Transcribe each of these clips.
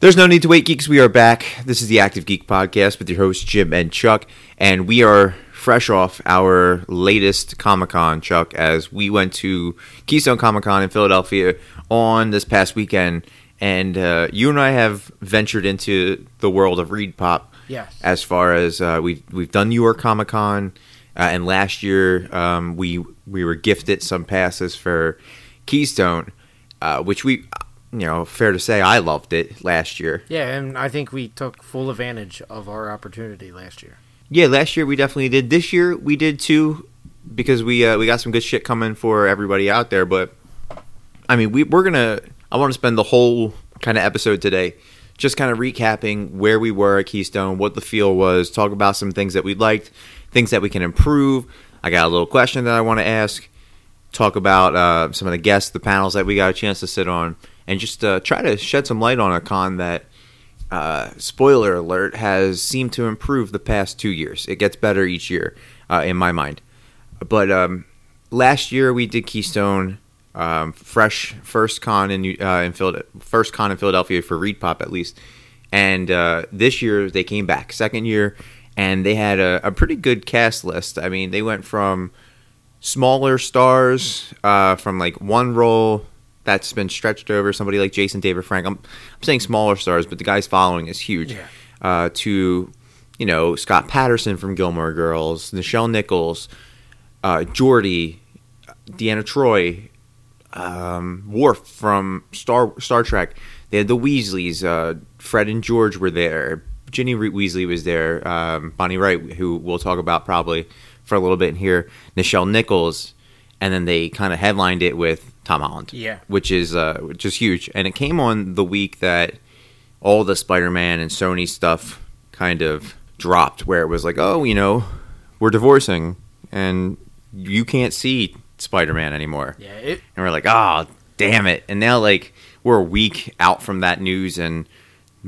There's no need to wait, geeks. We are back. This is the Active Geek Podcast with your hosts, Jim and Chuck. And we are fresh off our latest Comic Con, Chuck, as we went to Keystone Comic Con in Philadelphia on this past weekend. And uh, you and I have ventured into the world of Reed Pop. Yes. As far as uh, we've, we've done New York Comic Con. Uh, and last year, um, we we were gifted some passes for Keystone, uh, which we you know, fair to say, I loved it last year. Yeah, and I think we took full advantage of our opportunity last year. Yeah, last year we definitely did. This year we did too, because we uh, we got some good shit coming for everybody out there. But I mean, we we're gonna. I want to spend the whole kind of episode today just kind of recapping where we were at Keystone, what the feel was, talk about some things that we liked, things that we can improve. I got a little question that I want to ask. Talk about uh, some of the guests, the panels that we got a chance to sit on and just uh, try to shed some light on a con that, uh, spoiler alert, has seemed to improve the past two years. It gets better each year, uh, in my mind. But um, last year we did Keystone, um, fresh first con in uh, in Philadelphia, first con in Philadelphia for Reed Pop at least, and uh, this year they came back, second year, and they had a, a pretty good cast list. I mean, they went from smaller stars uh, from like one role that's been stretched over somebody like Jason David Frank. I'm, I'm saying smaller stars, but the guy's following is huge. Yeah. Uh, to you know Scott Patterson from Gilmore Girls, Nichelle Nichols, uh, Geordi, Deanna Troi, um, Worf from Star Star Trek. They had the Weasleys. Uh, Fred and George were there. Ginny Weasley was there. Um, Bonnie Wright, who we'll talk about probably for a little bit in here. Nichelle Nichols, and then they kind of headlined it with Tom Holland. Yeah. Which is uh, which is huge, and it came on the week that all the Spider-Man and Sony stuff kind of dropped, where it was like, oh, you know, we're divorcing, and you can't see Spider-Man anymore. Yeah, it, And we're like, oh, damn it! And now like we're a week out from that news, and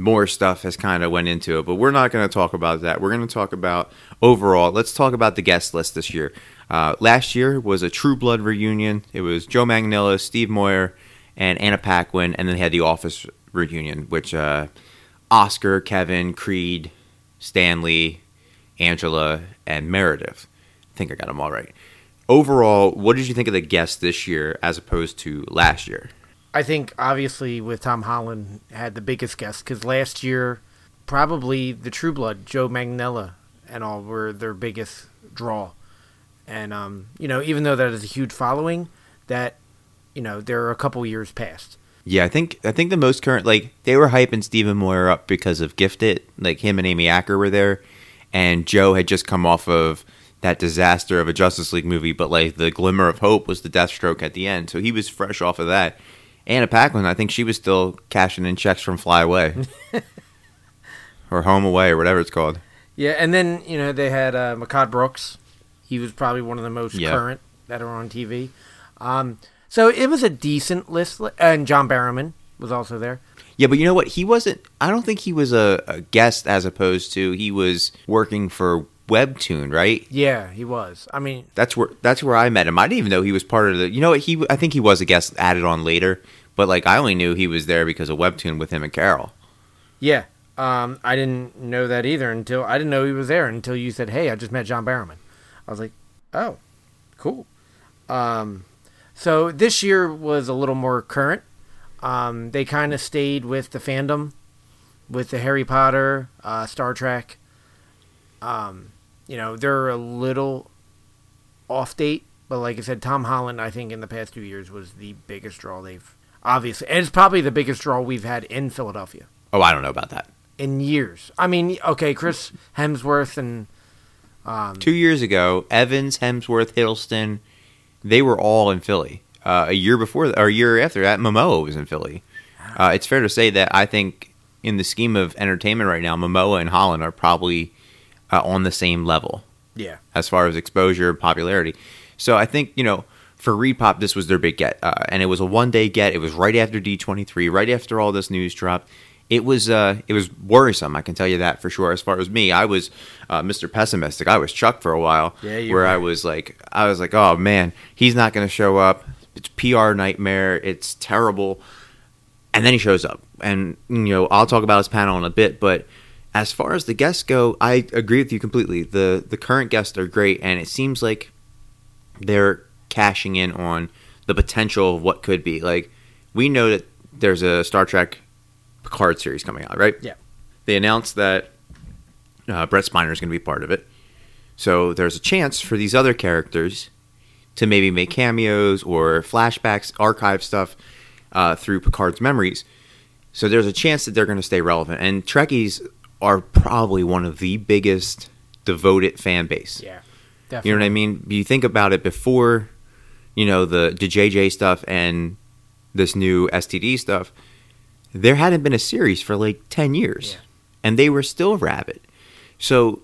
more stuff has kind of went into it. But we're not going to talk about that. We're going to talk about overall. Let's talk about the guest list this year. Uh, last year was a True Blood reunion. It was Joe Manganiello, Steve Moyer, and Anna Paquin, and then they had the Office reunion, which uh, Oscar, Kevin, Creed, Stanley, Angela, and Meredith. I think I got them all right. Overall, what did you think of the guests this year as opposed to last year? I think obviously with Tom Holland had the biggest guest because last year probably the True Blood, Joe Magnella, and all were their biggest draw. And um, you know, even though that is a huge following, that you know they're a couple years past. Yeah, I think I think the most current like they were hyping Stephen Moyer up because of Gifted, like him and Amy Acker were there, and Joe had just come off of that disaster of a Justice League movie, but like the glimmer of hope was the Deathstroke at the end, so he was fresh off of that. Anna Paquin, I think she was still cashing in checks from Fly Away or Home Away or whatever it's called. Yeah, and then you know they had uh, Mehcad Brooks. He was probably one of the most Yeah. current that are on TV. Um, so it was a decent list, li- and John Barrowman was also there. Yeah, but you know what? He wasn't. I don't think he was a, a guest as opposed to he was working for Webtoon, right? Yeah, he was. I mean, That's where that's where I met him. I didn't even know he was part of the. You know what? He I think he was a guest added on later, but like I only knew he was there because of Webtoon with him and Carol. yeah, um, I didn't know that either until I didn't know he was there until you said, "Hey, I just met John Barrowman." I was like, "Oh, cool." Um, so this year was a little more current. Um, they kind of stayed with the fandom, with the Harry Potter, uh, Star Trek. Um, you know, they're a little off date, but like I said, Tom Holland, I think in the past two years was the biggest draw they've obviously, and it's probably the biggest draw we've had in Philadelphia Oh, I don't know about that. in years. I mean, okay, Chris Hemsworth and um, Two years ago, Evans, Hemsworth, Hiddleston, they were all in Philly. Uh, a year before, or a year after that, Momoa was in Philly. Uh, it's fair to say that I think in the scheme of entertainment right now, Momoa and Holland are probably uh, on the same level. yeah, as far as exposure and popularity. So I think you know for Repop this was their big get, uh, and it was a one day get. It was right after D twenty three, right after all this news dropped. It was uh, it was worrisome. I can tell you that for sure. As far as me, I was uh, Mr. Pessimistic. I was Chuck for a while, Yeah, where were. I was like, I was like, oh man, he's not going to show up. It's PR nightmare. It's terrible. and then he shows up, and you know I'll talk about his panel in a bit, but as far as the guests go, I agree with you completely. the The current guests are great, and it seems like they're cashing in on the potential of what could be. Like we know that there's a Star Trek Picard series coming out, right? Yeah. They announced that uh, Brent Spiner is going to be part of it, so there's a chance for these other characters to maybe make cameos or flashbacks, archive stuff uh, through Picard's memories. So there's a chance that they're going to stay relevant. And Trekkies are probably one of the biggest devoted fan base. Yeah. Definitely. You know what I mean? You think about it before, you know, the the JJ stuff and this new STD stuff. There hadn't been a series for like ten years, Yeah. and they were still rabid. So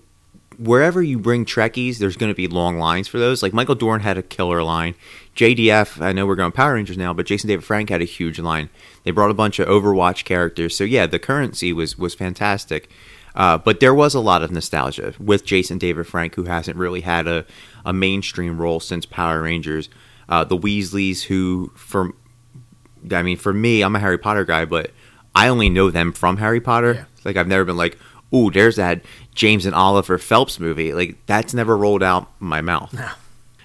wherever you bring Trekkies, there's going to be long lines for those. Like Michael Dorn had a killer line. JDF, I know we're going Power Rangers now, but Jason David Frank had a huge line. They brought a bunch of Overwatch characters. So yeah, the currency was was fantastic. Uh, but there was a lot of nostalgia with Jason David Frank, who hasn't really had a, a mainstream role since Power Rangers. Uh, the Weasleys, who, for, I mean, for me, I'm a Harry Potter guy, but I only know them from Harry Potter. Yeah. Like, I've never been like, ooh, there's that James and Oliver Phelps movie. Like, that's never rolled out my mouth. No.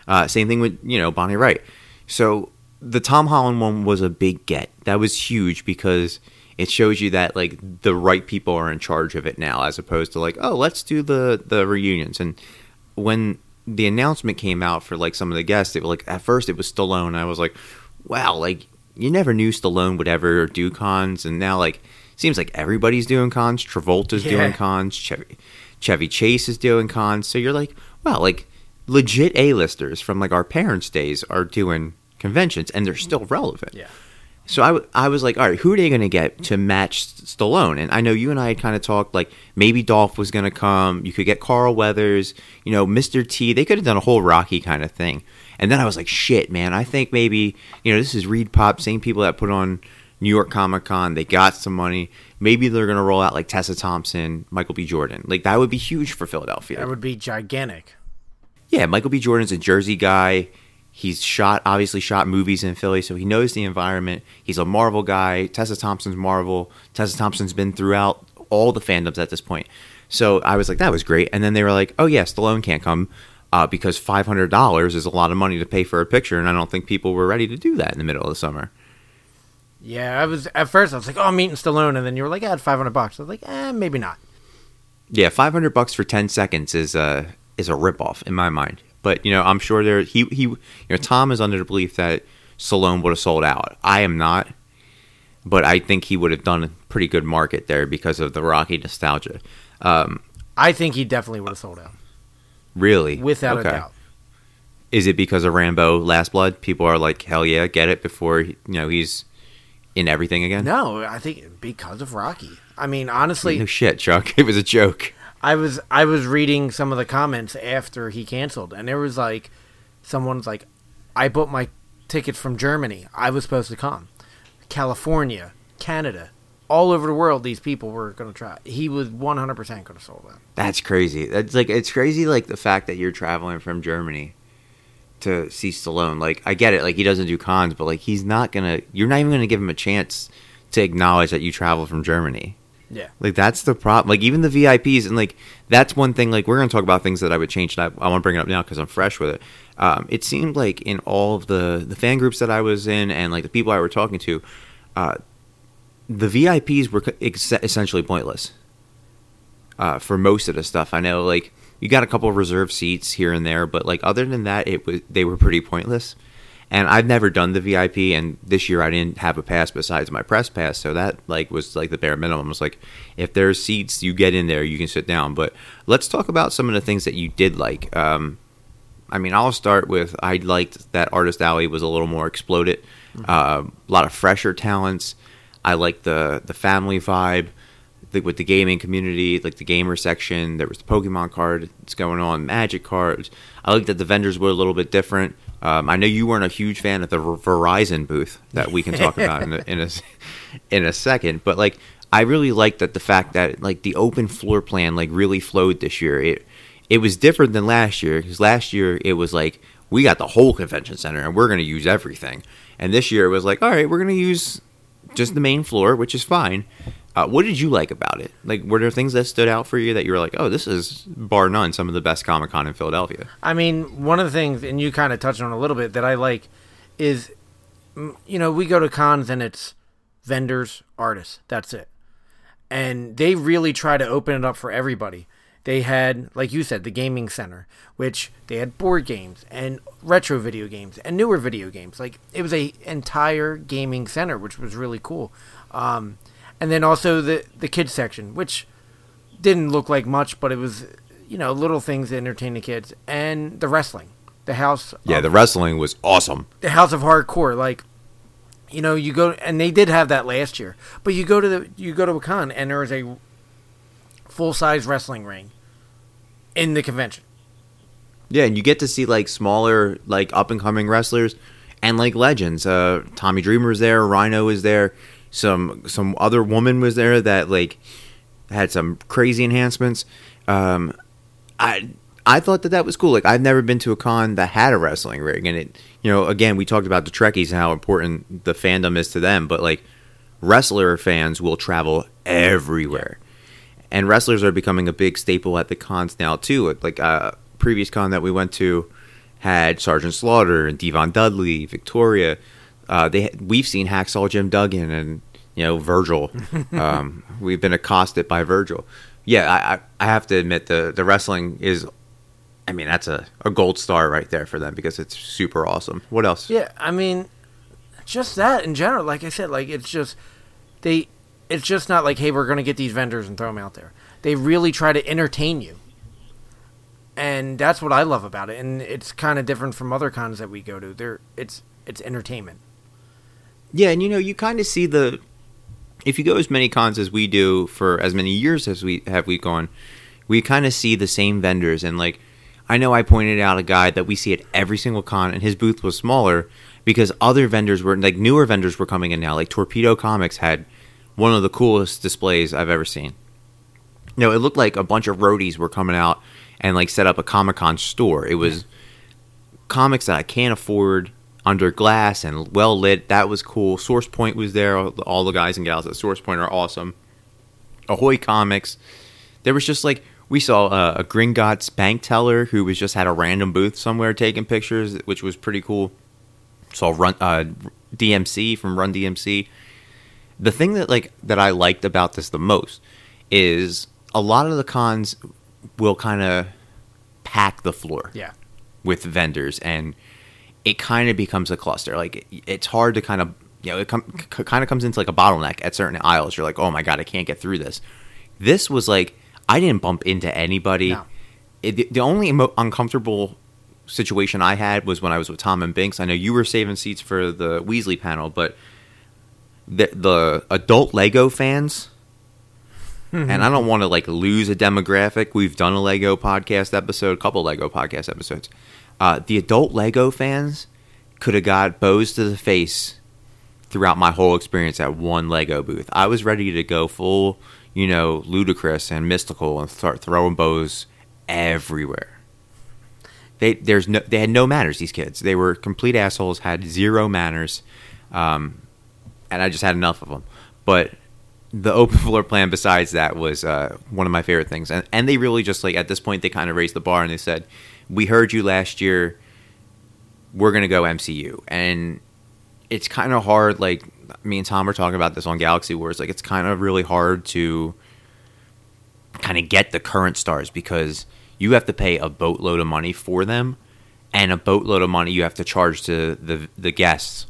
Uh, same thing with you know Bonnie Wright. So the Tom Holland one was a big get. That was huge because it shows you that like the right people are in charge of it now, as opposed to like oh let's do the the reunions. And when the announcement came out for like some of the guests, it was like at first it was Stallone. I was like, wow, like you never knew Stallone would ever do cons, and now like seems like everybody's doing cons. Travolta's Yeah. doing cons. Chevy, Chevy Chase is doing cons. So you're like, wow, like legit A-listers from like our parents' days are doing conventions, and they're mm-hmm. still relevant. Yeah. So I, w- I was like, all right, who are they going to get to match Stallone? And I know you and I had kind of talked like maybe Dolph was going to come. You could get Carl Weathers, you know, Mr. T. They could have done a whole Rocky kind of thing. And then I was like, shit, man, I think maybe, you know, this is Reed Pop, same people that put on New York Comic Con. They got some money. Maybe they're going to roll out like Tessa Thompson, Michael B. Jordan. Like that would be huge for Philadelphia. That would be gigantic. Yeah, Michael B. Jordan's a Jersey guy. He's shot, obviously shot movies in Philly, so he knows the environment. He's a Marvel guy. Tessa Thompson's Marvel. Tessa Thompson's been throughout all the fandoms at this point. So I was like, that was great. And then they were like, oh yeah, Stallone can't come uh, because five hundred dollars is a lot of money to pay for a picture, and I don't think people were ready to do that in the middle of the summer. Yeah, I was at first I was like, oh, I'm meeting Stallone, and then you were like, I had 500 bucks. I was like, eh, maybe not. Yeah, five hundred bucks for ten seconds is a is a ripoff in my mind. But you know, I'm sure there he he you know Tom is under the belief that Stallone would have sold out. I am not, but I think he would have done a pretty good market there because of the Rocky nostalgia. Um, I think he definitely would have sold out really, without Okay. a doubt. Is it because of Rambo: Last Blood? People are like, hell yeah, get it before you know he's in everything again. No, I think because of Rocky. I mean, honestly, no shit, Chuck. It was a joke. I was I was reading some of the comments after he canceled, and there was like, someone's like, I bought my tickets from Germany. I was supposed to come, California, Canada, all over the world. These people were going to try. He was one hundred percent going to sold out. That's crazy. That's like it's crazy like the fact that you're traveling from Germany to see Stallone. Like I get it, like he doesn't do cons, but like he's not gonna you're not even gonna give him a chance to acknowledge that you travel from Germany. Yeah, Like that's the problem. Like even the VIPs and like that's one thing. Like we're gonna talk about things that I would change, and I, I want to bring it up now because I'm fresh with it. Um, it seemed like in all of the the fan groups that I was in and like the people I were talking to, uh, the VIPs were ex- essentially pointless uh, for most of the stuff. I know like you got a couple of reserved seats here and there, but like other than that, it was they were pretty pointless. And I've never done the VIP, and this year I didn't have a pass besides my press pass, so that like was like the bare minimum. It was like if there's seats, you get in there, you can sit down. But let's talk about some of the things that you did like. Um, I mean, I'll start with I liked that Artist Alley was a little more exploded, uh, a lot of fresher talents. I liked the the family vibe the, with the gaming community, like the gamer section. There was the Pokemon card that's going on, Magic cards. I like that the vendors were a little bit different. Um, I know you weren't a huge fan of the Verizon booth that we can talk about in a, in a in a second, but like I really liked that the fact that like the open floor plan like really flowed this year. It it was different than last year because last year it was like we got the whole convention center and we're going to use everything, and this year it was like all right, we're going to use just the main floor, which is fine. Uh, what did you like about it? Like, were there things that stood out for you that you were like, "Oh, this is bar none some of the best Comic Con in Philadelphia"? I mean, one of the things, and you kind of touched on a little bit that I like, is, you know, we go to cons and it's vendors, artists. That's it, and they really try to open it up for everybody. They had, like you said, the gaming center, which they had board games and retro video games and newer video games. Like it was a entire gaming center, which was really cool. Um, and then also the the kids section, which didn't look like much, but it was you know little things to entertain the kids, and the wrestling, the house. Yeah, of, the wrestling was awesome. the house of hardcore, like. You know, you go and they did have that last year, but you go to the you go to a con and there is a full size wrestling ring in the convention. Yeah, and you get to see like smaller, like up and coming wrestlers and like legends. Uh, Tommy Dreamer was there, Rhino is there, some some other woman was there that like had some crazy enhancements. Um, I I thought that that was cool. Like I've never been to a con that had a wrestling ring, and it you know again we talked about the Trekkies and how important the fandom is to them, but like wrestler fans will travel everywhere. And wrestlers are becoming a big staple at the cons now too. Like uh, previous con that we went to had Sergeant Slaughter and Devon Dudley, Victoria. Uh, they we've seen Hacksaw Jim Duggan and you know Virgil. um, we've been accosted by Virgil. Yeah, I, I, I have to admit the the wrestling is. I mean, that's a, a gold star right there for them because it's super awesome. What else? Yeah, I mean, just that in general. Like I said, like it's just they. It's just not like, hey, we're gonna get these vendors and throw them out there. They really try to entertain you, and that's what I love about it. And it's kind of different from other cons that we go to. There, it's it's entertainment. Yeah, and you know, you kind of see the if you go as many cons as we do for as many years as we have we gone, we kind of see the same vendors and like I know I pointed out a guy that we see at every single con and his booth was smaller because other vendors were like newer vendors were coming in now. Like Torpedo Comics had one of the coolest displays I've ever seen. You know, it looked like a bunch of roadies were coming out and like set up a Comic Con store. It was comics that I can't afford under glass and well lit. That was cool. Source Point was there. All the- guys and gals at Source Point are awesome. Ahoy Comics. There was just like we saw uh, a Gringotts bank teller who was just had a random booth somewhere taking pictures, which was pretty cool. Saw Run uh, DMC from Run DMC. The thing that like that I liked about this the most is a lot of the cons will kind of pack the floor Yeah, with vendors and it kind of becomes a cluster like it- it's hard to kind of you know it com- c- kind of comes into like a bottleneck at certain aisles you're like oh my god i can't get through this this was like i didn't bump into anybody No. it, the- the only emo- uncomfortable situation i had was when i was with tom and binks i know you were saving seats for the weasley panel but the, the adult lego fans hmm. and I don't want to like lose a demographic. We've done a Lego podcast episode, a couple Lego podcast episodes. Uh, the adult Lego fans could have got bows to the face throughout my whole experience at one Lego booth. I was ready to go full, you know, Ludacris and Mystikal and start throwing bows everywhere. They there's no they had no manners. These kids they were complete assholes. Had zero manners, um, and I just had enough of them. But the open floor plan besides that was uh, one of my favorite things and, and they really just like at this point they kind of raised the bar and they said we heard you last year we're to go mcu and it's kind of hard like me and tom were talking about this on galaxy wars like it's kind of really hard to kind of get the current stars because you have to pay a boatload of money for them and a boatload of money you have to charge to the the guests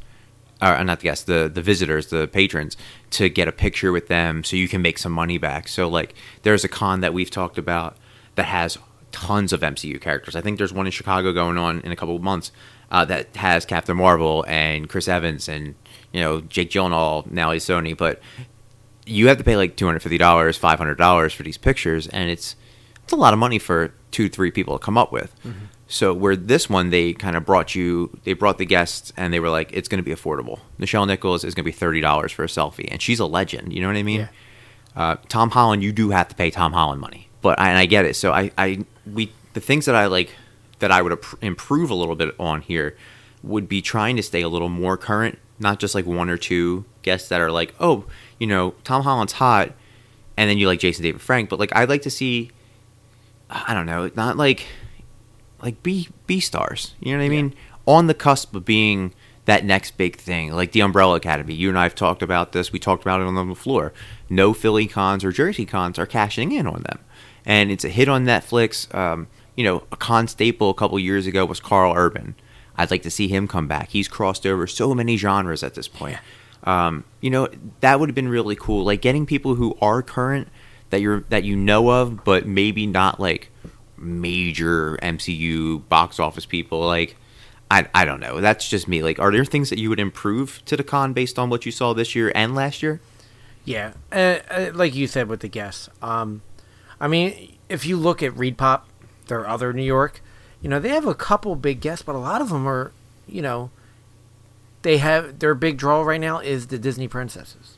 or not the guests, the the visitors, the patrons, to get a picture with them, so you can make some money back. So like, there's a con that we've talked about that has tons of MCU characters. I think there's one in Chicago going on in a couple of months uh, that has Captain Marvel and Chris Evans and you know Jake Gyllenhaal. Now he's Sony, but you have to pay like two hundred fifty dollars, five hundred dollars for these pictures, and it's it's a lot of money for two, three people to come up with. So where this one they kind of brought you, they brought the guests and they were like, it's going to be affordable. Nichelle Nichols is going to be thirty dollars for a selfie, and she's a legend. You know what I mean? Yeah. Uh, Tom Holland, you do have to pay Tom Holland money, but I, and I get it. So I, I, we, the things that I like that I would improve a little bit on here would be trying to stay a little more current, not just like one or two guests that are like, oh, you know, Tom Holland's hot, and then you like Jason David Frank, but like I'd like to see, I don't know, not like like B B stars. You know what I mean? On the cusp of being that next big thing, like the Umbrella Academy. You and I have talked about this. We talked about it on the floor. No Philly cons or Jersey cons are cashing in on them, and it's a hit on Netflix. Um, you know, a con staple a couple years ago was Karl Urban. I'd like to see him come back. He's crossed over so many genres at this point. Um, you know, that would have been really cool. Like getting people who are current that you're that you know of, but maybe not like major MCU box office people. Like, I I don't know. That's just me. Like, are there things that you would improve to the con based on what you saw this year and last year? Yeah, uh, uh, like you said with the guests. Um, I mean, if you look at Reed Pop, their other New York, you know they have a couple big guests, but a lot of them are, you know, they have their big draw right now is the Disney princesses.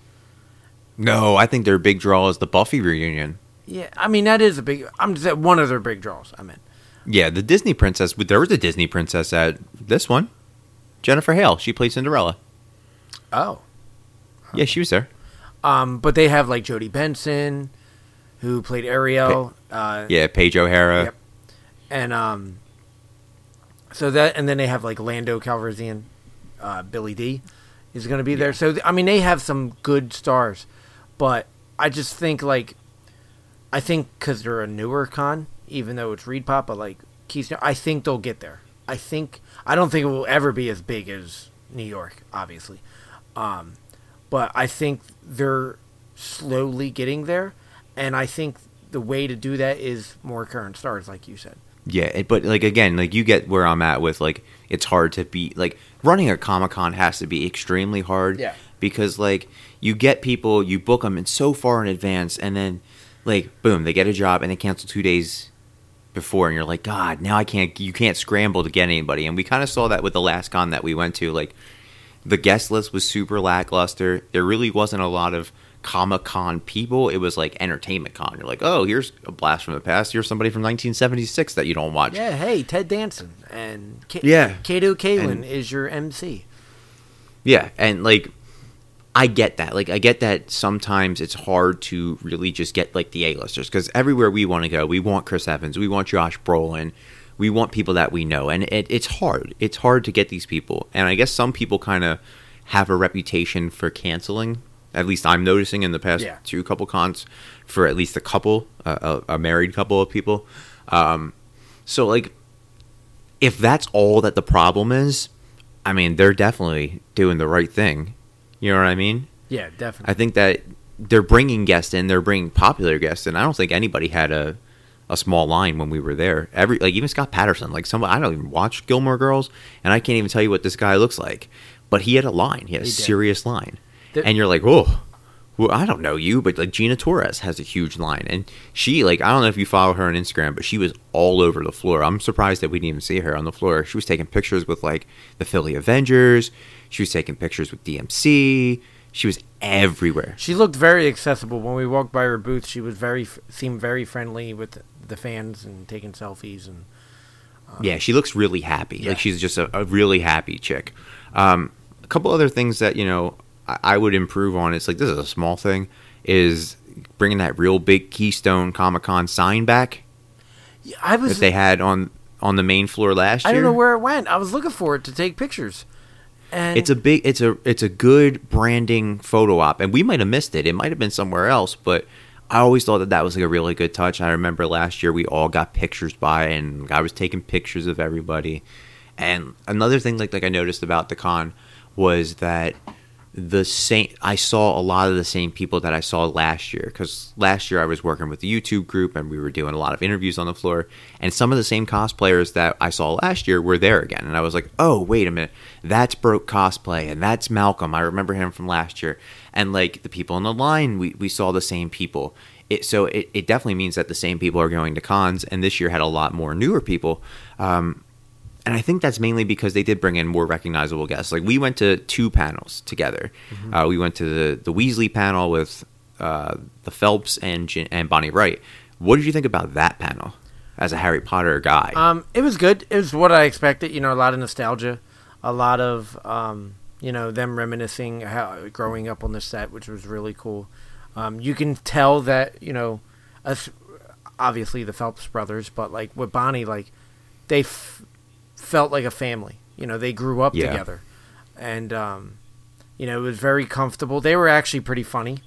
No, I think their big draw is the Buffy reunion. Yeah, I mean that is a big. I'm just one of their big draws. I mean, Yeah, the Disney princess. There was a Disney princess at this one. Jennifer Hale. She played Cinderella. oh, Yeah, she was there. um, but they have like Jodi Benson, who played Ariel. Uh, Yeah, Paige O'Hara. Yep. and um, so that and then they have like Lando Calrissian, uh, Billy Dee, is going to be there. So I mean they have some good stars, but I just think like, I think because they're a newer con, even though it's Reed Pop, but like Keystone, I think they'll get there. I think I don't think it will ever be as big as New York, obviously, um, but I think they're slowly getting there, and I think the way to do that is more current stars, like you said. Yeah, it, but like again, like you get where I'm at with like it's hard to be like running a Comic Con has to be extremely hard. Yeah. Because like you get people, you book them in so far in advance, and then like boom, they get a job and they cancel two days before, and you're like, God, now I can't. You can't scramble to get anybody, and we kind of saw that with the last con that we went to. Like the guest list was super lackluster. There really wasn't a lot of Comic Con people. It was like Entertainment Con. You're like, oh, here's a blast from the past. Here's somebody from 1976 that you don't watch. Yeah, hey, Ted Danson and K- Yeah. Kato Kaelin And- is your MC. Yeah, and like I get that. Like I get that sometimes it's hard to really just get like the A-listers because everywhere we want to go, we want Chris Evans, we want Josh Brolin, we want people that we know, and it, it's hard. It's hard to get these people, and I guess some people kind of have a reputation for canceling. At least I'm noticing in the past Yeah. two couple cons for at least a couple, uh, a, a married couple of people. Um, so like if that's all that the problem is, I mean, they're definitely doing the right thing. You know what I mean? Yeah, definitely. I think that they're bringing guests in, they're bringing popular guests in. I don't think anybody had a a small line when we were there. Every like even Scott Patterson, like somebody I don't even watch Gilmore Girls, and I can't even tell you what this guy looks like, but he had a line. He had a did. serious line, The- and you're like, oh. Well, I don't know you, but like Gina Torres has a huge line, and she like I don't know if you follow her on Instagram, but she was all over the floor. I'm surprised that we didn't even see her on the floor. She was taking pictures with like the Philly Avengers. She was taking pictures with DMC. She was everywhere. she looked very accessible when we walked by her booth. She was very seemed very friendly with the fans and taking selfies and Yeah, she looks really happy. Yeah. Like she's just a, a really happy chick. Um, a couple other things that you know I, would improve on. It's like this is a small thing. Is bringing that real big Keystone Comic Con sign back yeah, I was that they had on on the main floor last I year. I don't know where it went. I was looking for it to take pictures. And It's a big, it's a, it's a good branding photo op, and we might have missed it. It might have been somewhere else, but I always thought that that was like a really good touch. I remember last year we all got pictures by, and I was taking pictures of everybody. And another thing, like like I noticed about the con, was that the same. I saw a lot of the same people that I saw last year because last year I was working with the YouTube group and we were doing a lot of interviews on the floor, and some of the same cosplayers that I saw last year were there again, and I was like, oh wait a minute, that's Broke cosplay and that's Malcolm. I remember him from last year, and like the people in the line, we we saw the same people. It, so it, it definitely means that the same people are going to cons, and this year had a lot more newer people. Um, and I think that's mainly because they did bring in more recognizable guests. Like we went to two panels together. Uh, we went to the the Weasley panel with uh, the Phelps and Gin- and Bonnie Wright. What did you think about that panel as a Harry Potter guy? Um, it was good. It was what I expected. You know, a lot of nostalgia, a lot of um, you know, them reminiscing how growing up on the set, which was really cool. Um, you can tell that you know, us, obviously the Phelps brothers, but like with Bonnie, like they f- felt like a family. You know, they grew up Yeah. together, and um, you know, it was very comfortable. They were actually pretty funny.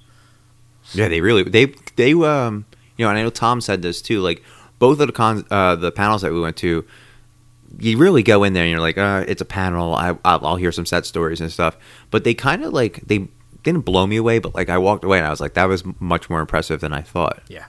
Yeah, they really they they um you know, and I know Tom said this too. Like both of the cons, uh, the panels that we went to, you really go in there and you're like, uh, it's a panel. I I'll, I'll hear some set stories and stuff. But they kind of like they didn't blow me away, but like I walked away and I was like, that was much more impressive than I thought. Yeah.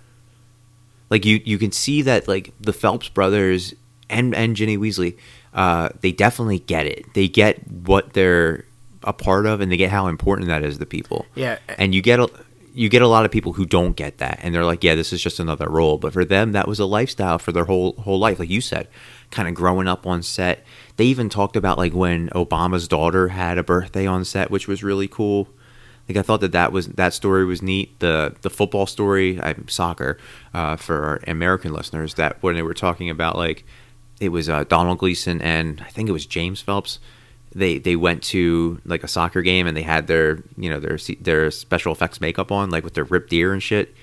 Like you you can see that like the Phelps brothers and and Ginny Weasley, uh, they definitely get it. They get what they're a part of, and they get how important that is to people. Yeah, and you get a you get a lot of people who don't get that and they're like yeah this is just another role. But for them that was a lifestyle for their whole whole life like you said kind of growing up on set. They even talked about like when obama's daughter had a birthday on set which was really cool. Like i thought that that was that story was neat. The the football story i'm soccer uh, for our american listeners that when they were talking about like it was uh, Domhnall Gleeson and i think it was james phelps they they went to like a soccer game and they had their you know their their special effects makeup on like with their ripped ear and shit.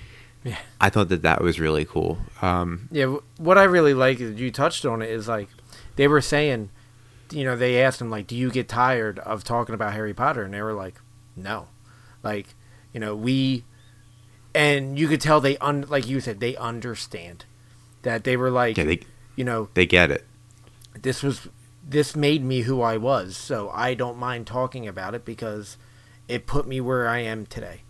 Yeah. I thought that that was really cool. Um, Yeah, what I really like is you touched on it is like they were saying, you know, they asked him like, "Do you get tired of talking about Harry Potter?" And they were like, "No," like you know we, and you could tell they un like you said they understand that they were like, yeah, they you know, they get it. this was this made me who I was, so I don't mind talking about it because it put me where I am today.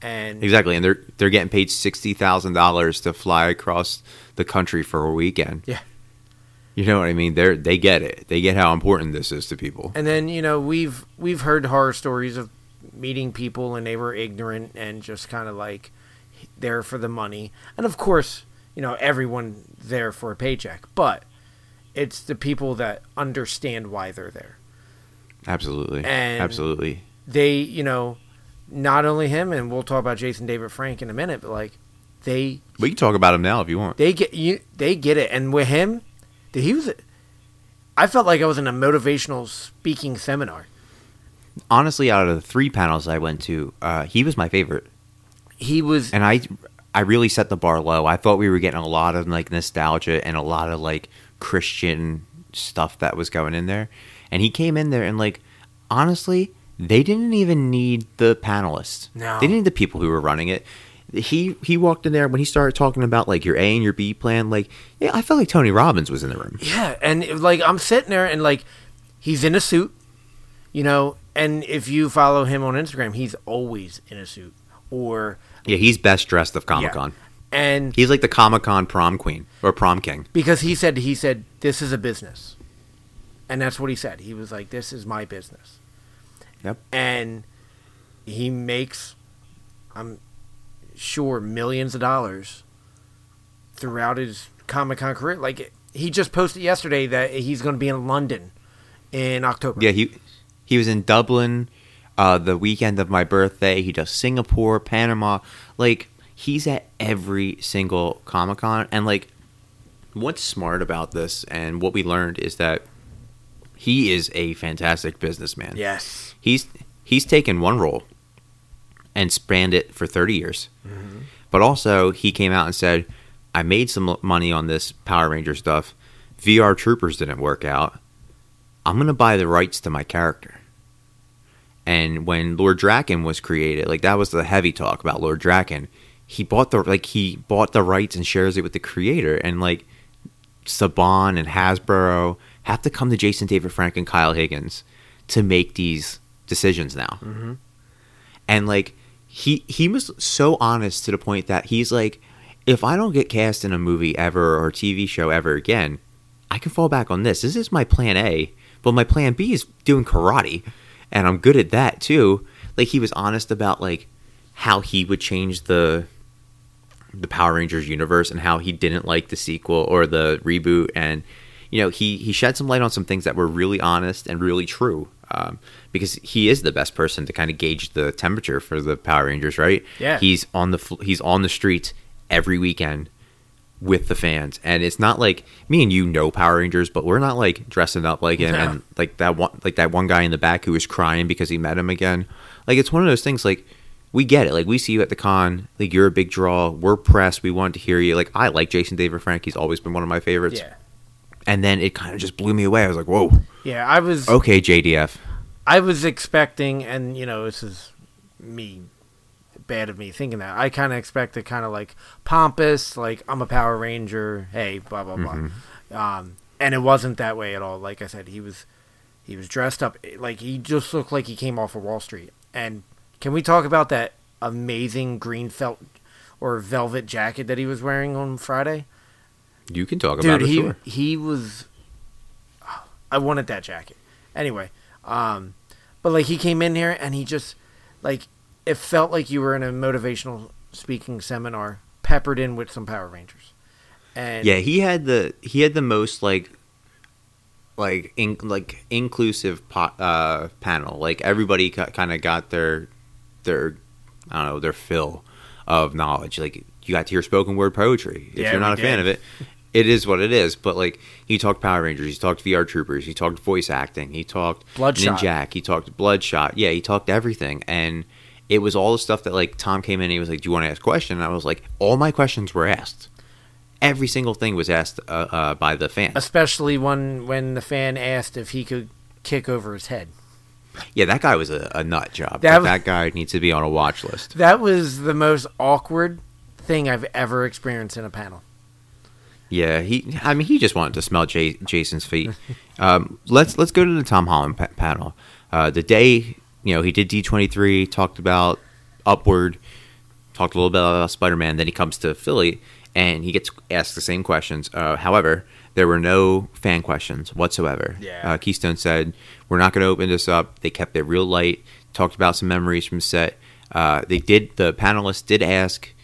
And Exactly, and they're they're getting paid sixty thousand dollars to fly across the country for a weekend. Yeah. you know what I mean. They're they get it. They get how important this is to people. And then you know we've we've heard horror stories of meeting people and they were ignorant and just kind of like there for the money. And of course, you know everyone there for a paycheck, but it's the people that understand why they're there. Absolutely, And- absolutely. They, you know, not only him, and we'll talk about Jason David Frank in a minute, but like they We can talk about him now if you want. they get you they get it. And with him, he was. I felt like I was in a motivational speaking seminar. Honestly, out of the three panels I went to, uh, he was my favorite. He was and I I really set the bar low. I thought we were getting a lot of like nostalgia and a lot of like Christian stuff that was going in there. And he came in there and like honestly, they didn't even need the panelists. No. They didn't need the people who were running it. He he walked in there when he started talking about like your A and your B plan, like yeah, I felt like Tony Robbins was in the room. Yeah, and like I'm sitting there and like he's in a suit, you know, and if you follow him on Instagram, he's always in a suit or Yeah, he's best dressed of Comic Con. and He's like the Comic Con prom queen or prom king. because he said he said this is a business. And that's what he said. He was like this is my business. Yep. And he makes I'm sure millions of dollars throughout his Comic-Con career. Like he just posted yesterday that he's going to be in London in October. Yeah, he he was in Dublin uh, the weekend of my birthday. He does Singapore, Panama. Like he's at every single Comic Con, and like what's smart about this and what we learned is that he is a fantastic businessman. Yes. He's he's taken one role and spanned it for 30 years. But also, he came out and said, "I made some money on this Power Ranger stuff. VR Troopers didn't work out. I'm going to buy the rights to my character." And when Lord Drakkon was created, like that was the heavy talk about Lord Drakkon. He bought the like he bought the rights and shares it with the creator, and like Saban and Hasbro have to come to Jason David Frank and Kyle Higgins to make these decisions now. Mhm. And like he he was so honest to the point that he's like, if I don't get cast in a movie ever or TV show ever again, I can fall back on this. This is my plan A, but my plan B is doing karate, and I'm good at that too. Like he was honest about like how he would change the the Power Rangers universe and how he didn't like the sequel or the reboot and you know he he shed some light on some things that were really honest and really true um, because he is the best person to kind of gauge the temperature for the Power Rangers right Yeah. he's on the he's on the streets every weekend with the fans, and it's not like me and you know Power Rangers, but we're not like dressing up like him No. and like that one like that one guy in the back who was crying because he met him again. Like it's one of those things like we get it. Like we see you at the con. Like you're a big draw. We're pressed. We want to hear you. Like I like Jason David Frank. He's always been one of my favorites. Yeah. And then it kind of just blew me away. I was like, whoa. Yeah, I was Okay, JDF. I was expecting, and you know, this is me, bad of me thinking that. I kind of expected kind of like pompous, like I'm a Power Ranger. Hey, blah blah blah. Um, and it wasn't that way at all. Like I said, he was he was dressed up like he just looked like he came off of Wall Street. And can we talk about that amazing green felt or velvet jacket that he was wearing on Friday? You can talk Dude, about it. he Sure. he was. I wanted that jacket. Anyway, um, but like he came in here and he just like it felt like you were in a motivational speaking seminar, peppered in with some Power Rangers. And Yeah, he had the he had the most like like in, like inclusive po- uh, panel. Like everybody kind of got their their I don't know their fill of knowledge. Like you got to hear spoken word poetry. If Yeah, you're not a fan of it, it is what it is. But like he talked Power Rangers, he talked VR Troopers, he talked voice acting, he talked Bloodshot. Ninjak, he talked Bloodshot. Yeah, he talked everything and. It was all the stuff that like Tom came in and he was like, "Do you want to ask a question?" And I was like, "All my questions were asked. Every single thing was asked uh, uh, by the fan, especially when when the fan asked if he could kick over his head. Yeah, that guy was a, a nut job. That That, was- that guy needs to be on a watch list. That was the most awkward thing I've ever experienced in a panel. Yeah, he. I mean, he just wanted to smell Jason's feet. Um, let's let's go to the Tom Holland pa- panel. Uh, the day you know he did D twenty three, talked about Onward, talked a little bit about Spider Man. Then he comes to Philly and he gets asked the same questions. Uh, however, there were no fan questions whatsoever. Yeah. Uh, Keystone said, "We're not going to open this up." They kept it real light. Talked about some memories from set. Uh, they did. The panelists did ask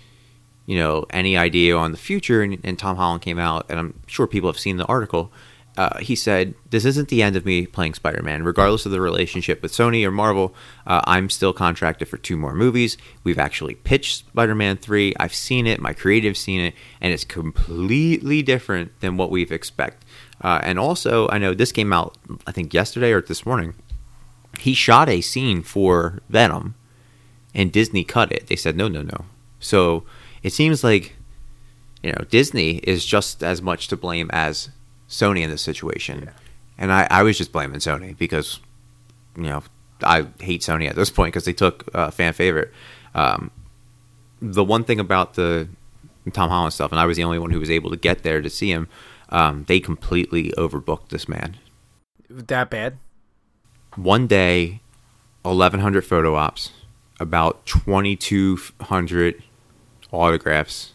you know, any idea on the future. And, and Tom Holland came out, and I'm sure people have seen the article. Uh, he said, "This isn't the end of me playing Spider-Man. Regardless of the relationship with Sony or Marvel, uh, I'm still contracted for two more movies. We've actually pitched Spider-Man three. I've seen it. My creative's seen it, and it's completely different than what we've expect. Uh, and also, I know this came out, I think yesterday or this morning. He shot a scene for Venom, and Disney cut it. They said, no, no, no. So it seems like you know Disney is just as much to blame as Sony in this situation, Yeah. and I, I was just blaming Sony because you know I hate Sony at this point because they took uh, fan favorite. Um, the one thing about the Tom Holland stuff, and I was the only one who was able to get there to see him. Um, they completely overbooked this man. That bad? One day, eleven hundred photo ops, about twenty two hundred autographs.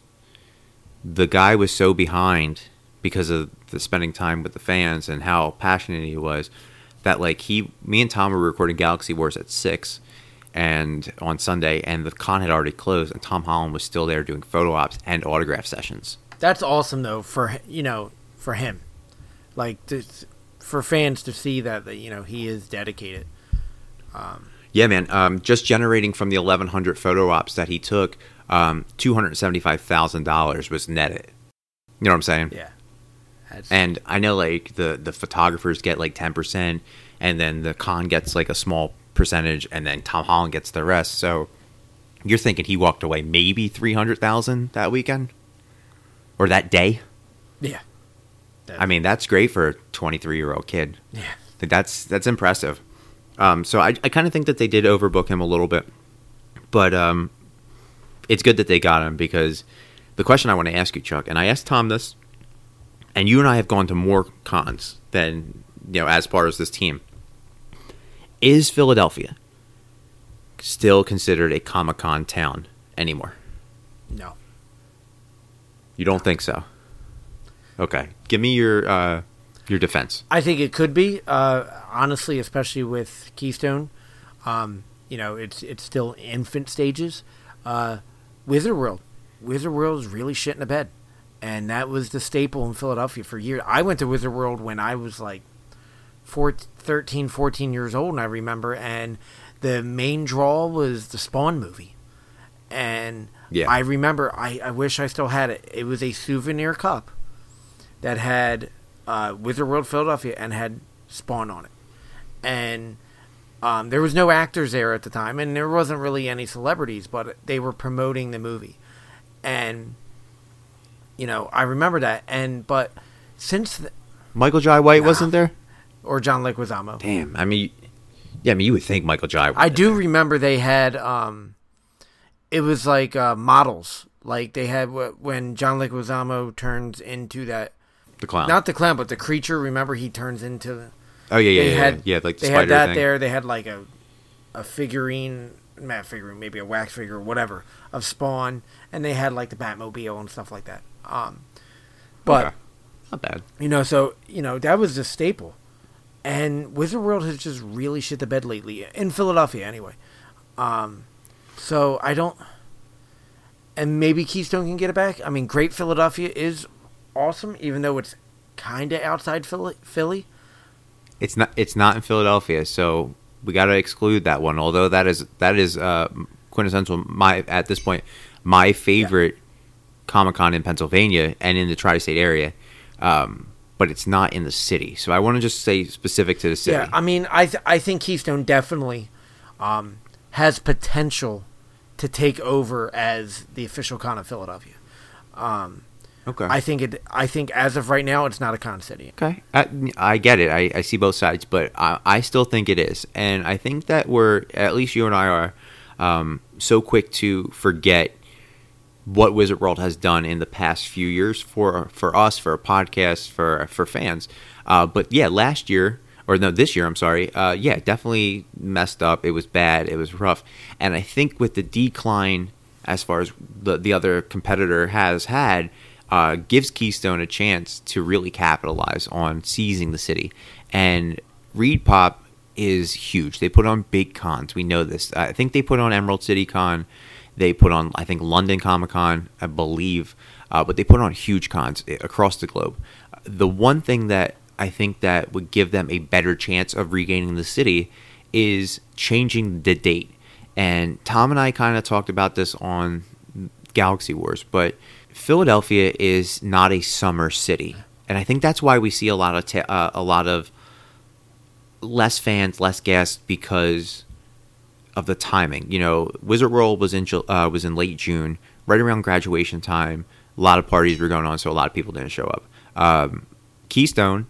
The guy was so behind because of the spending time with the fans and how passionate he was that like he me and Tom were recording Galaxy Wars at six and on Sunday and the con had already closed and Tom Holland was still there doing photo ops and autograph sessions. That's awesome though for you know for him, like to, for fans to see that that you know he is dedicated. Yeah, man. Um, just generating from the 1,100 photo ops that he took, um, $275,000 was netted. You know what I'm saying? Yeah, And I know like the the photographers get like 10%, and then the con gets like a small percentage, and then Tom Holland gets the rest. So you're thinking he walked away maybe 300,000 that weekend or that day? yeah, I mean, that's great for a 23 year old kid. yeah. That's that's impressive. Um, so I, I kind of think that they did overbook him a little bit, but um, it's good that they got him because the question I want to ask you, Chuck, and I asked Tom this, and you and I have gone to more cons than you know as far as this team. Is Philadelphia still considered a Comic Con town anymore? No, You don't think so? Okay, give me your uh, your defense. I think it could be. Uh, honestly, especially with Keystone, um, you know, it's it's still infant stages. Uh, Wizard World, Wizard World is really shit in the bed, and that was the staple in Philadelphia for years. I went to Wizard World when I was like four, 13, 14 years old, and I remember, and the main draw was the Spawn movie, and Yeah. I remember. I, I wish I still had it. It was a souvenir cup that had uh, Wizard World Philadelphia and had Spawn on it, and um, there was no actors there at the time, and there wasn't really any celebrities, but they were promoting the movie, and you know I remember that, and but since th- Michael Jai White wasn't there. or John Leguizamo, Damn. I mean, yeah. I mean, you would think Michael Jai. I do remember they had um, it was like uh, models, like they had wh- when John Leguizamo turns into that the clown. not the clown but the creature. Remember he turns into oh yeah, yeah, they yeah, had yeah. yeah. Like the they spider had that thing. there. They had like a a figurine, not figurine, maybe a wax figure, whatever, of Spawn, and they had like the Batmobile and stuff like that. Um, but Okay. Not bad. you know, so you know that was the staple, and Wizard World has just really shit the bed lately in Philadelphia, anyway. Um, so I don't, and maybe Keystone can get it back. I mean, Great Philadelphia is awesome, even though it's kind of outside Philly. Philly. It's not. It's not in Philadelphia, so we got to exclude that one. Although that is that is uh, quintessential. My at this point, my favorite Comic Con in Pennsylvania and in the tri-state area, um, but it's not in the city. So I want to just say specific to the city. Yeah, I mean, I th- I think Keystone definitely um, has potential to take over as the official con of Philadelphia. Um, okay. I think it. I think as of right now, it's not a con city. Okay, I, I get it. I, I see both sides, but I, I still think it is, and I think that we're at least you and I are um, so quick to forget what Wizard World has done in the past few years for for us, for a podcast, for for fans. Uh, but yeah, last year or no, this year, I'm sorry. Uh, yeah, definitely messed up. It was bad. It was rough, and I think with the decline as far as the the other competitor has had uh, gives Keystone a chance to really capitalize on seizing the city. And Reed Pop is huge. They put on big cons. We know this. I think they put on Emerald City Con. They put on, I think, London Comic Con, I believe. Uh, but they put on huge cons eh, across the globe. The one thing that I think that would give them a better chance of regaining the city is changing the date. And Tom and I kind of talked about this on Galaxy Wars, but Philadelphia is not a summer city, and I think that's why we see a lot of ta- uh, a lot of less fans, less guests because of the timing. You know, Wizard World was in uh, was in late June, right around graduation time. A lot of parties were going on, so a lot of people didn't show up. Um, Keystone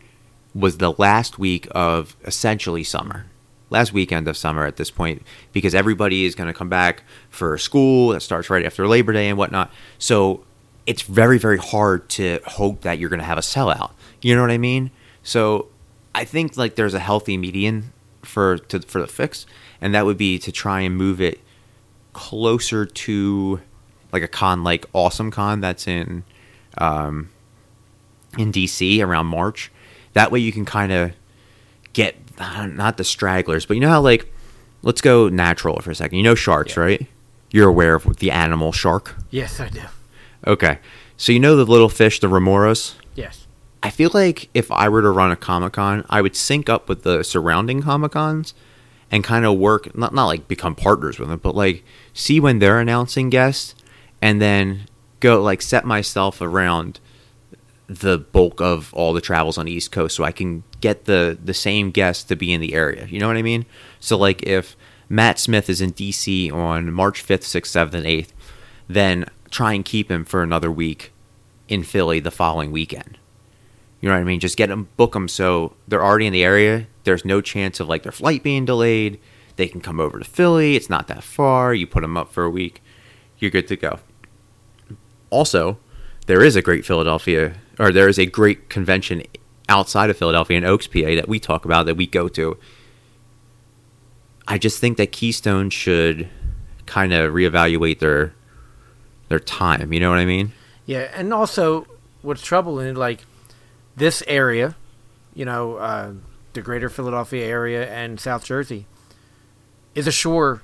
was the last week of essentially summer, last weekend of summer at this point, because everybody is going to come back for school that starts right after Labor Day and whatnot. So it's very, very hard to hope that you're going to have a sellout. You know what I mean? So I think like there's a healthy median for to, for the fix, and that would be to try and move it closer to like a con like Awesome Con that's in um, in DC around March. That way you can kind of get not the stragglers, but you know how like let's go natural for a second. You know sharks, Yeah. right? You're aware of the animal shark. Yes, I do. Okay, so you know the little fish, the remoras. Yes. I feel like if I were to run a Comic Con, I would sync up with the surrounding Comic Cons and kind of work not not like become partners with them, but like see when they're announcing guests and then go like set myself around the bulk of all the travels on the East Coast so I can get the the same guests to be in the area. You know what I mean? So like if Matt Smith is in DC on March 5th, 6th, 7th, and 8th, then try and keep him for another week in Philly the following weekend. You know what I mean? Just get them, book them so they're already in the area. There's no chance of like their flight being delayed. They can come over to Philly. It's not that far. You put them up for a week. You're good to go. Also, there is a great Philadelphia, or there is a great convention outside of Philadelphia in Oaks, PA, that we talk about that we go to. I just think that Keystone should kind of reevaluate their their time. You know what I mean? Yeah, and also what's troubling, like this area, you know, uh, the Greater Philadelphia area and South Jersey, is a shore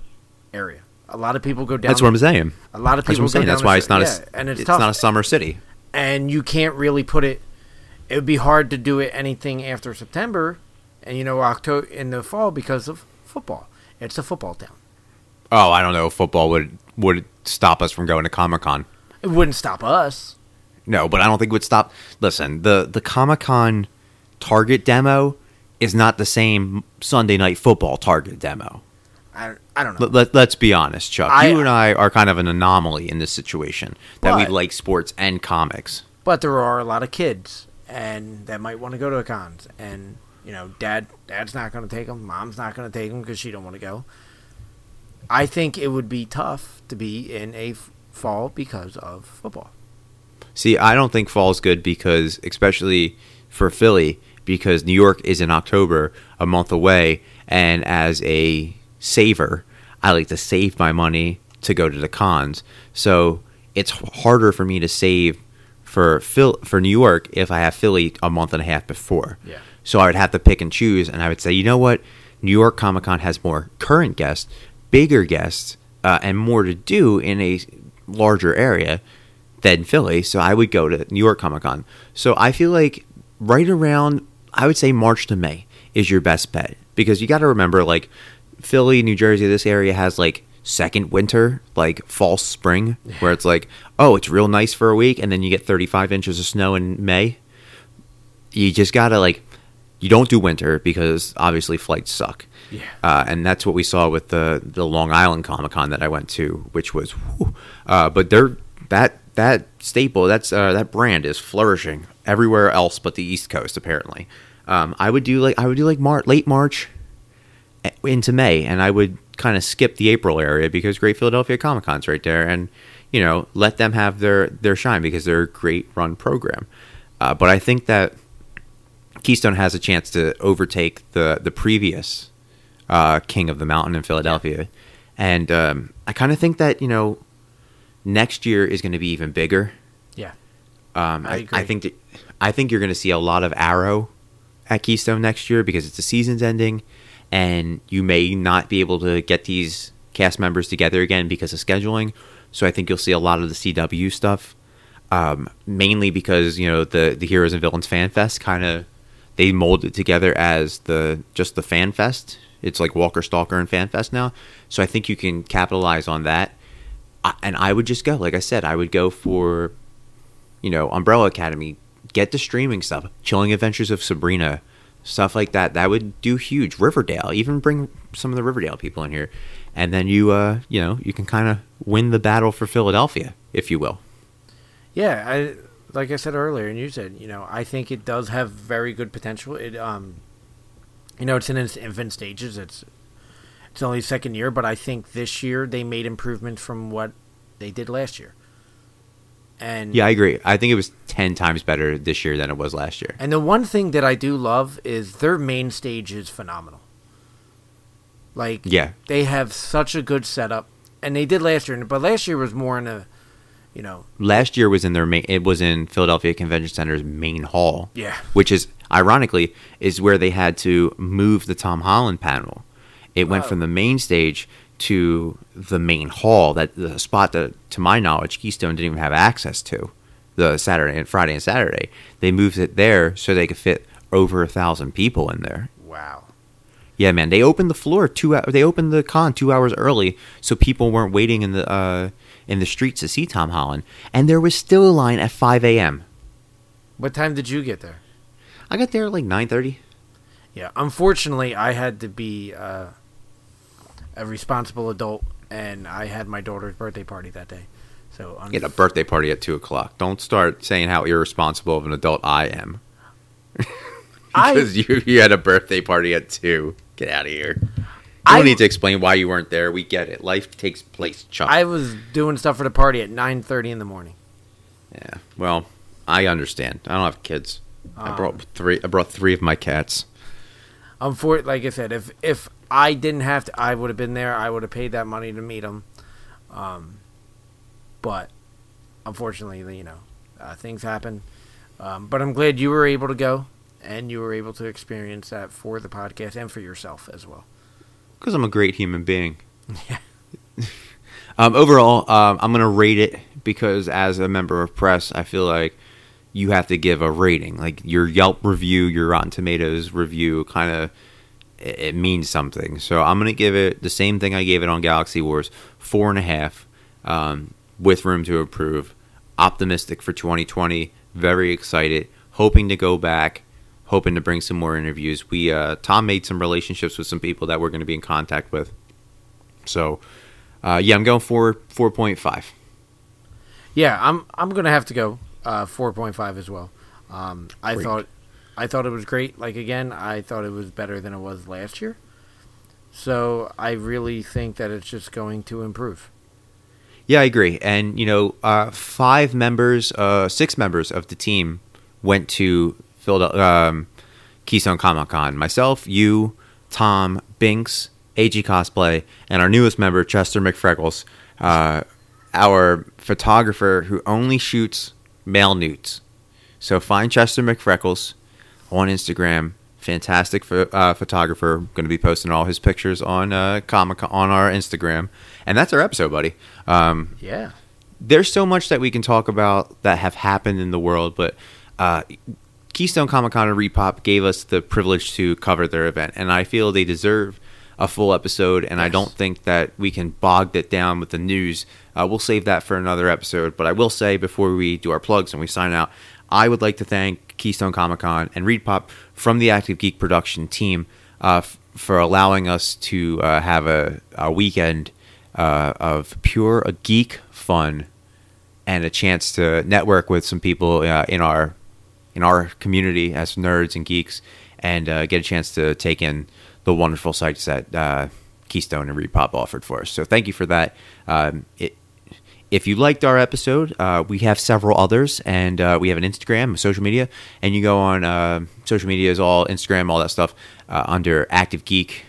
area. A lot of people go down. That's what I'm saying. A lot of That's people what I'm saying. go down That's why it's not yeah, a and it's, it's not a summer city. and you can't really put it. It would be hard to do it anything after September, and you know October in the fall because of football. It's a football town. Oh, I don't know. if Football would would stop us from going to Comic Con. It wouldn't stop us. No, but I don't think it would stop. Listen, the the Comic Con Target demo is not the same Sunday Night Football Target demo. I, I don't know. Let, let, us be honest, Chuck. I- you and I are kind of an anomaly in this situation that we like sports and comics. But there are a lot of kids, and that might want to go to the cons. And you know, dad, dad's not going to take them. Mom's not going to take them because she don't want to go. I think it would be tough to be in a f- fall because of football. See, I don't think fall's good because, especially for Philly, because New York is in October, a month away, and as a saver, I like to save my money to go to the cons. So it's harder for me to save for Phil for New York if I have Philly a month and a half before. Yeah. So I would have to pick and choose, and I would say, you know what, New York Comic Con has more current guests, bigger guests, uh, and more to do in a larger area than Philly. So I would go to New York Comic Con. So I feel like right around, I would say March to May is your best bet because you got to remember, like Philly, New Jersey, this area has like second winter, like false spring, where it's like, oh, it's real nice for a week, and then you get 35 inches of snow in May. You just gotta like, you don't do winter because obviously flights suck. Yeah. Uh, and that's what we saw with the the Long Island Comic Con that I went to, which was, whew. uh, but they're that that staple that's uh, that brand is flourishing everywhere else but the East Coast apparently. Um, I would do like I would do like Mar- late March eh, into May, and I would kind of skip the April area because Great Philadelphia Comic Con's right there, and you know let them have their their shine because they're a great run program. Uh, but I think that Keystone has a chance to overtake the the previous uh, King of the Mountain in Philadelphia, and um, I kind of think that you know next year is going to be even bigger. Yeah. Um, I I. I think that, I think you're going to see a lot of Arrow at Keystone next year because it's the season's ending, and you may not be able to get these cast members together again because of scheduling. So I think you'll see a lot of the CW stuff, um, mainly because you know the the Heroes and Villains Fan Fest kind of they mold it together as the just the Fan Fest. It's like Walker Stalker and Fan Fest now. So I think you can capitalize on that. I, and I would just go, like I said, I would go for you know, Umbrella Academy, get the streaming stuff, Chilling Adventures of Sabrina, stuff like that. That would do huge. Riverdale, even bring some of the Riverdale people in here, and then you, uh, you know, you can kind of win the battle for Philadelphia, if you will. Yeah, I like I said earlier, and you said, you know, I think it does have very good potential. It, um, you know, it's in its infant stages. It's it's only second year, but I think this year they made improvements from what they did last year. And Yeah, I agree. I think it was ten times better this year than it was last year. And the one thing that I do love is their main stage is phenomenal. Like Yeah. they have such a good setup, and they did last year. But last year was more in a, you know, Last year was in their main. It was in Philadelphia Convention Center's main hall. Yeah. which is ironically is where they had to move the Tom Holland panel. It went Oh. from the main stage to the main hall. That the spot that, to my knowledge, Keystone didn't even have access to. The Saturday and Friday and Saturday, they moved it there so they could fit over a thousand people in there. wow. Yeah, man, they opened the floor two. They opened the con two hours early, so people weren't waiting in the uh, in the streets to see Tom Holland, and there was still a line at five a.m. What time did you get there? I got there at like nine thirty. Yeah, unfortunately, I had to be uh, a responsible adult, and I had my daughter's birthday party that day. So un- Get a birthday party at two o'clock. Don't start saying how irresponsible of an adult I am. I- because you you had a birthday party at two. Get out of here. You I- don't need to explain why you weren't there. We get it. Life takes place, Chuck. I was doing stuff for the party at nine thirty in the morning. yeah. Well, I understand. I don't have kids. I Um, brought three. I brought three of my cats. Unfor- like I said, if if I didn't have to, I would have been there. I would have paid that money to meet him. Um, but unfortunately, you know, uh, things happen. Um, but I'm glad you were able to go, and you were able to experience that for the podcast and for yourself as well. Because I'm a great human being. um, overall, um, I'm going to rate it because as a member of press, I feel like you have to give a rating. Like your Yelp review, your Rotten Tomatoes review, kind of it, means something. So I'm going to give it the same thing I gave it on Galaxy Wars, four and a half. um, with room to improve. Optimistic for 2020. Very excited. Hoping to go back. Hoping to bring some more interviews. We uh, Tom made some relationships with some people that we're going to be in contact with. So, uh, yeah, I'm going for 4.5. Yeah, I'm I'm gonna have to go uh, 4.5 as well. Um, I Great. thought I thought it was great. Like again, I thought it was better than it was last year. So I really think that it's just going to improve. Yeah, I agree. And you know, uh, five members, uh, six members of the team went to Philadelphia, um, Keystone Comic Con. Myself, you, Tom, Binks, AG Cosplay, and our newest member, Chester McFreckles, uh, our photographer who only shoots male newts. So find Chester McFreckles on Instagram. Fantastic pho- uh, photographer. Going to be posting all his pictures on uh, Comic on our Instagram, and that's our episode, buddy. Um, Yeah. there's so much that we can talk about that have happened in the world, but uh, Keystone Comic Con and ReedPop gave us the privilege to cover their event, and I feel they deserve a full episode. And I don't think that we can bog it down with the news. Uh, we'll save that for another episode. But I will say before we do our plugs and we sign out, I would like to thank Keystone Comic Con and ReedPop from the Active Geek production team uh, f- for allowing us to uh, have a, a weekend uh, of pure geek fun and a chance to network with some people uh, in our in our community as nerds and geeks, and uh, get a chance to take in the wonderful sights that uh, Keystone and ReedPop offered for us. So thank you for that. Um, it, if you liked our episode, uh, we have several others, and uh, we have an Instagram, social media, and you go on uh, social media is all Instagram, all that stuff uh, under Active Geek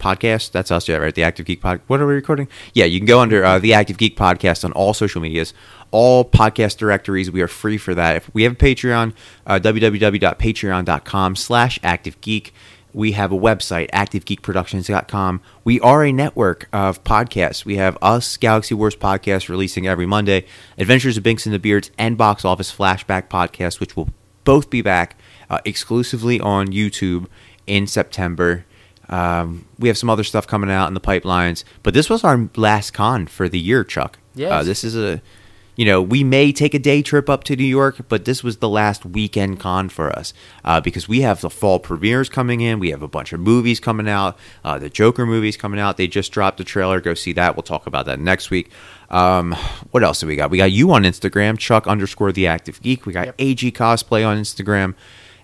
podcast. That's us, yeah, right? The Active Geek Pod. What are we recording? Yeah, you can go under uh, the Active Geek podcast on all social medias, all podcast directories. We are free for that. If we have a Patreon, uh, www.patreon.com slash Active Geek. We have a website, activegeekproductions.com. We are a network of podcasts. We have us, Galaxy Wars podcast, releasing every Monday, Adventures of Binks and the Beards, and Box Office Flashback podcast, which will both be back uh, exclusively on YouTube in September. Um, we have some other stuff coming out in the pipelines, but this was our last con for the year, Chuck. Yes. Uh, this is a, you know, we may take a day trip up to New York, but this was the last weekend con for us uh, because we have the fall premieres coming in. We have a bunch of movies coming out. Uh, the Joker movies coming out. They just dropped the trailer. Go see that. We'll talk about that next week. Um, what else do we got? We got you on Instagram, Chuck underscore the Active Geek. We got Yep. AG Cosplay on Instagram,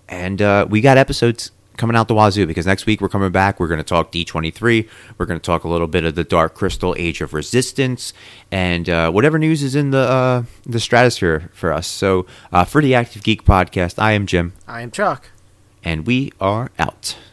and uh, we got episodes coming out the wazoo because next week we're coming back. We're going to talk D23. We're going to talk a little bit of the Dark Crystal Age of Resistance and uh, whatever news is in the uh, the stratosphere for us. So uh, for the Active Geek podcast, I am Jim, I am Chuck. and we are out.